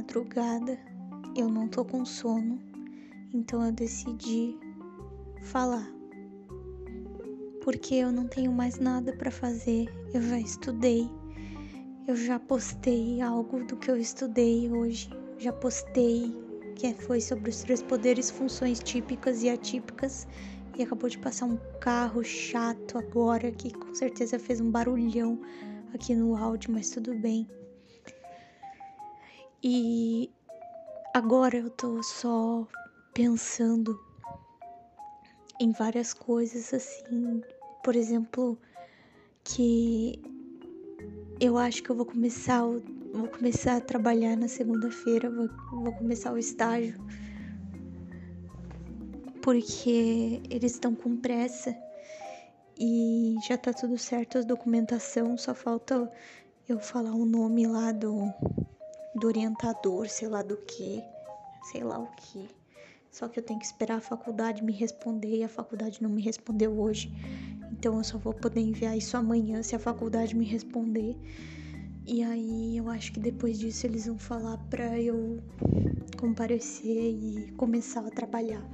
madrugada, eu não tô com sono, então eu decidi falar. Porque eu não tenho mais nada para fazer, eu já estudei, eu já postei algo do que eu estudei hoje, já postei que foi sobre os três poderes, funções típicas e atípicas. E acabou de passar um carro chato agora que com certeza fez um barulhão aqui no áudio, mas tudo bem. E agora eu tô só pensando em várias coisas assim, por exemplo, que eu acho que eu vou começar, vou começar a trabalhar na segunda-feira, vou, vou começar o estágio, porque eles estão com pressa e já tá tudo certo a documentação, só falta eu falar o nome lá do do orientador, sei lá do que, sei lá o que. Só que eu tenho que esperar a faculdade me responder e a faculdade não me respondeu hoje. Então eu só vou poder enviar isso amanhã se a faculdade me responder. E aí eu acho que depois disso eles vão falar para eu comparecer e começar a trabalhar.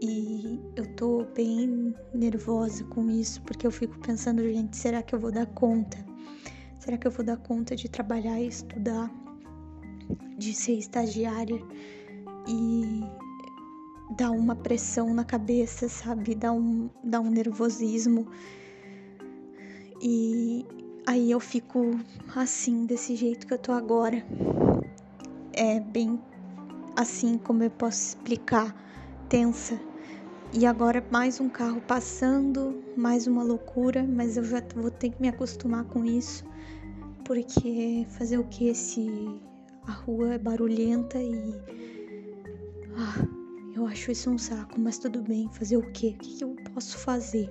E eu tô bem nervosa com isso, porque eu fico pensando, gente, será que eu vou dar conta? Será que eu vou dar conta de trabalhar e estudar? De ser estagiária e dá uma pressão na cabeça, sabe? Dá um, dá um nervosismo. E aí eu fico assim, desse jeito que eu tô agora. É bem assim como eu posso explicar, tensa. E agora mais um carro passando, mais uma loucura, mas eu já vou ter que me acostumar com isso, porque fazer o que esse a rua é barulhenta e. Ah, eu acho isso um saco, mas tudo bem. Fazer o quê? O que eu posso fazer?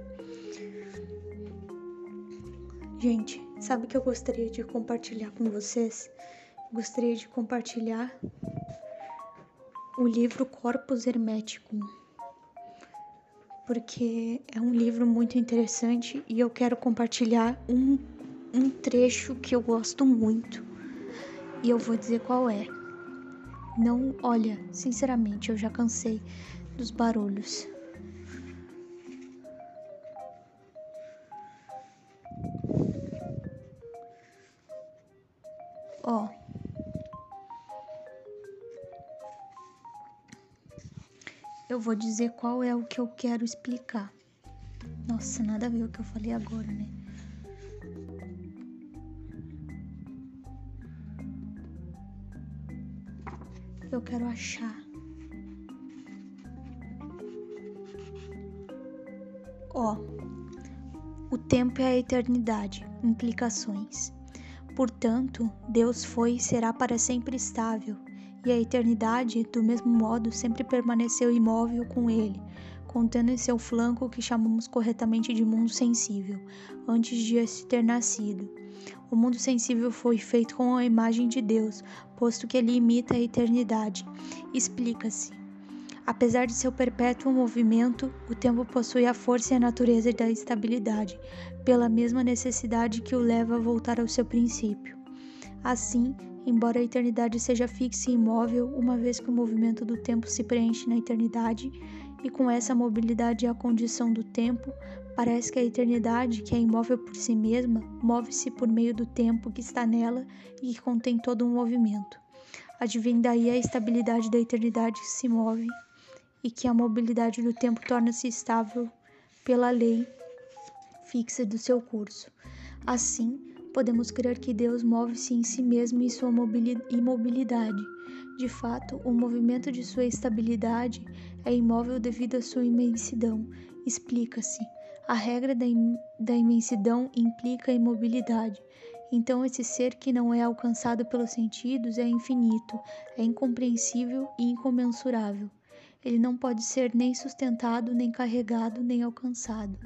Gente, sabe o que eu gostaria de compartilhar com vocês? Gostaria de compartilhar o livro Corpus Hermeticum. Porque é um livro muito interessante e eu quero compartilhar um, um trecho que eu gosto muito e eu vou dizer qual é. Não, olha, sinceramente, eu já cansei dos barulhos. Ó. Eu vou dizer qual é o que eu quero explicar. Nossa, nada a ver o que eu falei agora, né? Eu quero achar. Ó, o tempo é a eternidade, implicações. Portanto, Deus foi e será para sempre estável, e a eternidade, do mesmo modo, sempre permaneceu imóvel com ele, contendo em seu flanco o que chamamos corretamente de mundo sensível, antes de este ter nascido. O mundo sensível foi feito com a imagem de Deus, posto que ele imita a eternidade. Explica-se. Apesar de seu perpétuo movimento, o tempo possui a força e a natureza da estabilidade, pela mesma necessidade que o leva a voltar ao seu princípio. Assim, embora a eternidade seja fixa e imóvel, uma vez que o movimento do tempo se preenche na eternidade, e com essa mobilidade e a condição do tempo, parece que a eternidade, que é imóvel por si mesma, move-se por meio do tempo que está nela e que contém todo um movimento. Advém daí a estabilidade da eternidade que se move e que a mobilidade do tempo torna-se estável pela lei fixa do seu curso. Assim, podemos crer que Deus move-se em si mesmo e sua imobilidade. De fato, o movimento de sua estabilidade é imóvel devido à sua imensidão. Explica-se. A regra da, im da imensidão implica a imobilidade. Então, esse ser que não é alcançado pelos sentidos é infinito, é incompreensível e incomensurável. Ele não pode ser nem sustentado, nem carregado, nem alcançado.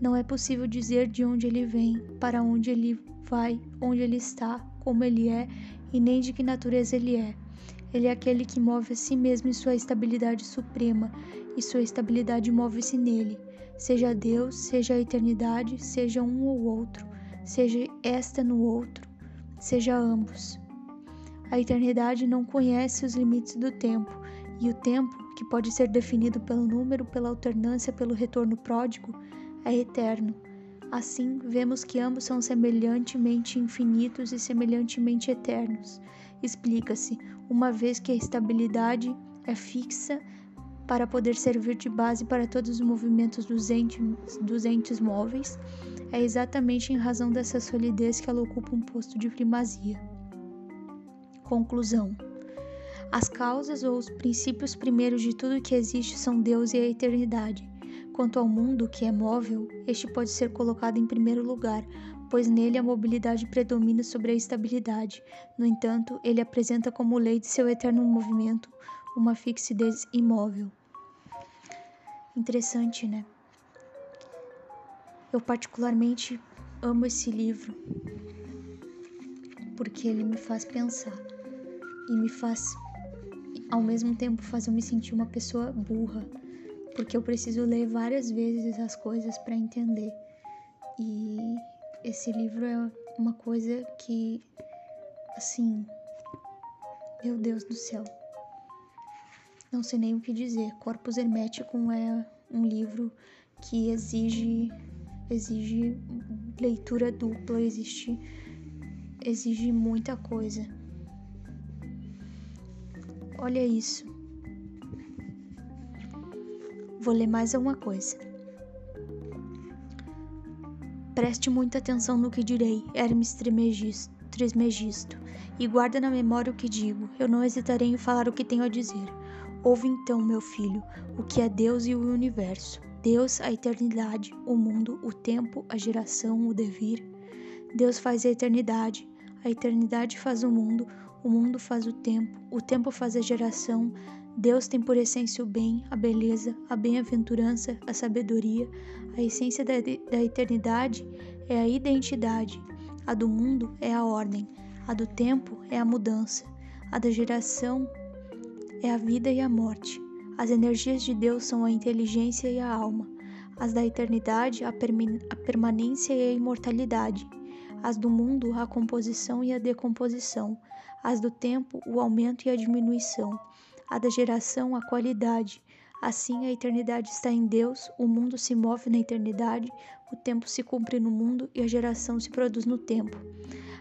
Não é possível dizer de onde ele vem, para onde ele vai, onde ele está, como ele é e nem de que natureza ele é. Ele é aquele que move a si mesmo em sua estabilidade suprema, e sua estabilidade move-se nele. Seja Deus, seja a eternidade, seja um ou outro, seja esta no outro, seja ambos. A eternidade não conhece os limites do tempo, e o tempo, que pode ser definido pelo número, pela alternância, pelo retorno pródigo, é eterno. Assim, vemos que ambos são semelhantemente infinitos e semelhantemente eternos. Explica-se, uma vez que a estabilidade é fixa para poder servir de base para todos os movimentos dos entes, dos entes móveis, é exatamente em razão dessa solidez que ela ocupa um posto de primazia. Conclusão: As causas ou os princípios primeiros de tudo que existe são Deus e a eternidade. Quanto ao mundo, que é móvel, este pode ser colocado em primeiro lugar, pois nele a mobilidade predomina sobre a estabilidade. No entanto, ele apresenta como lei de seu eterno movimento uma fixidez imóvel. Interessante, né? Eu particularmente amo esse livro porque ele me faz pensar e me faz ao mesmo tempo fazer eu me sentir uma pessoa burra porque eu preciso ler várias vezes as coisas para entender. E esse livro é uma coisa que, assim, meu Deus do céu, não sei nem o que dizer. Corpus Hermeticum é um livro que exige exige leitura dupla, existe exige muita coisa. Olha isso. Vou ler mais uma coisa. Preste muita atenção no que direi, Hermes Trismegisto, e guarda na memória o que digo. Eu não hesitarei em falar o que tenho a dizer. Ouve então, meu filho, o que é Deus e o universo. Deus, a eternidade, o mundo, o tempo, a geração, o devir. Deus faz a eternidade, a eternidade faz o mundo, o mundo faz o tempo, o tempo faz a geração, Deus tem por essência o bem, a beleza, a bem-aventurança, a sabedoria. A essência da, da eternidade é a identidade. A do mundo é a ordem. A do tempo é a mudança. A da geração é a vida e a morte. As energias de Deus são a inteligência e a alma. As da eternidade, a, a permanência e a imortalidade. As do mundo, a composição e a decomposição. As do tempo, o aumento e a diminuição a da geração a qualidade. Assim, a eternidade está em Deus, o mundo se move na eternidade, o tempo se cumpre no mundo e a geração se produz no tempo.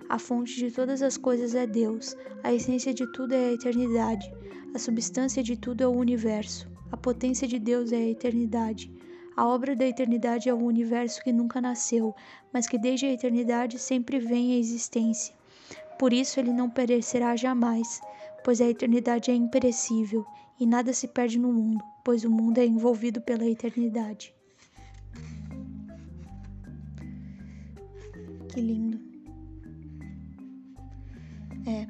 A fonte de todas as coisas é Deus, a essência de tudo é a eternidade, a substância de tudo é o universo, a potência de Deus é a eternidade. A obra da eternidade é o universo que nunca nasceu, mas que desde a eternidade sempre vem à existência. Por isso ele não perecerá jamais pois a eternidade é imperecível e nada se perde no mundo, pois o mundo é envolvido pela eternidade. Que lindo. É.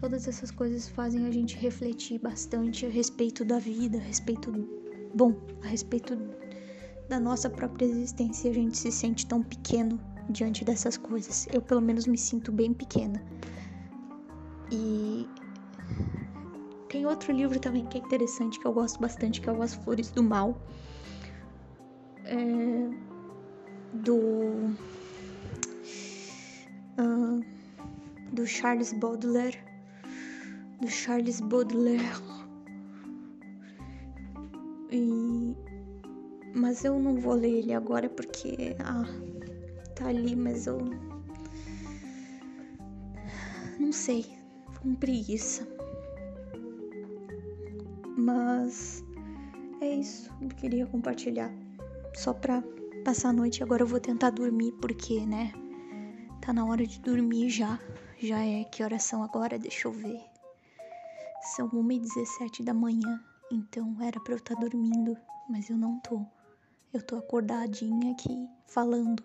Todas essas coisas fazem a gente refletir bastante a respeito da vida, a respeito. Bom, a respeito da nossa própria existência. A gente se sente tão pequeno diante dessas coisas. Eu, pelo menos, me sinto bem pequena. E tem outro livro também que é interessante, que eu gosto bastante, que é o As Flores do Mal. É, do. Uh, do Charles Baudelaire. Do Charles Baudelaire. E, mas eu não vou ler ele agora porque. Ah, tá ali, mas eu. Não sei. Com preguiça. Mas é isso, eu queria compartilhar só pra passar a noite. Agora eu vou tentar dormir porque, né? Tá na hora de dormir já. Já é que horas são agora? Deixa eu ver. São 1h17 da manhã, então era pra eu estar tá dormindo, mas eu não tô. Eu tô acordadinha aqui falando.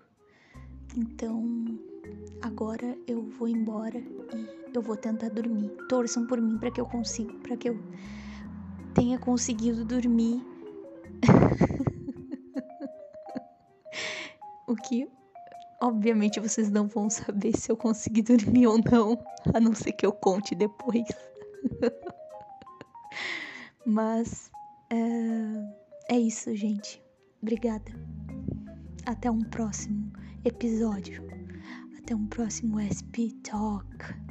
Então, agora eu vou embora e eu vou tentar dormir. Torçam por mim para que eu consiga, para que eu tenha conseguido dormir. o que, obviamente, vocês não vão saber se eu consegui dormir ou não, a não ser que eu conte depois. Mas é, é isso, gente. Obrigada. Até um próximo episódio. Até um próximo SP Talk.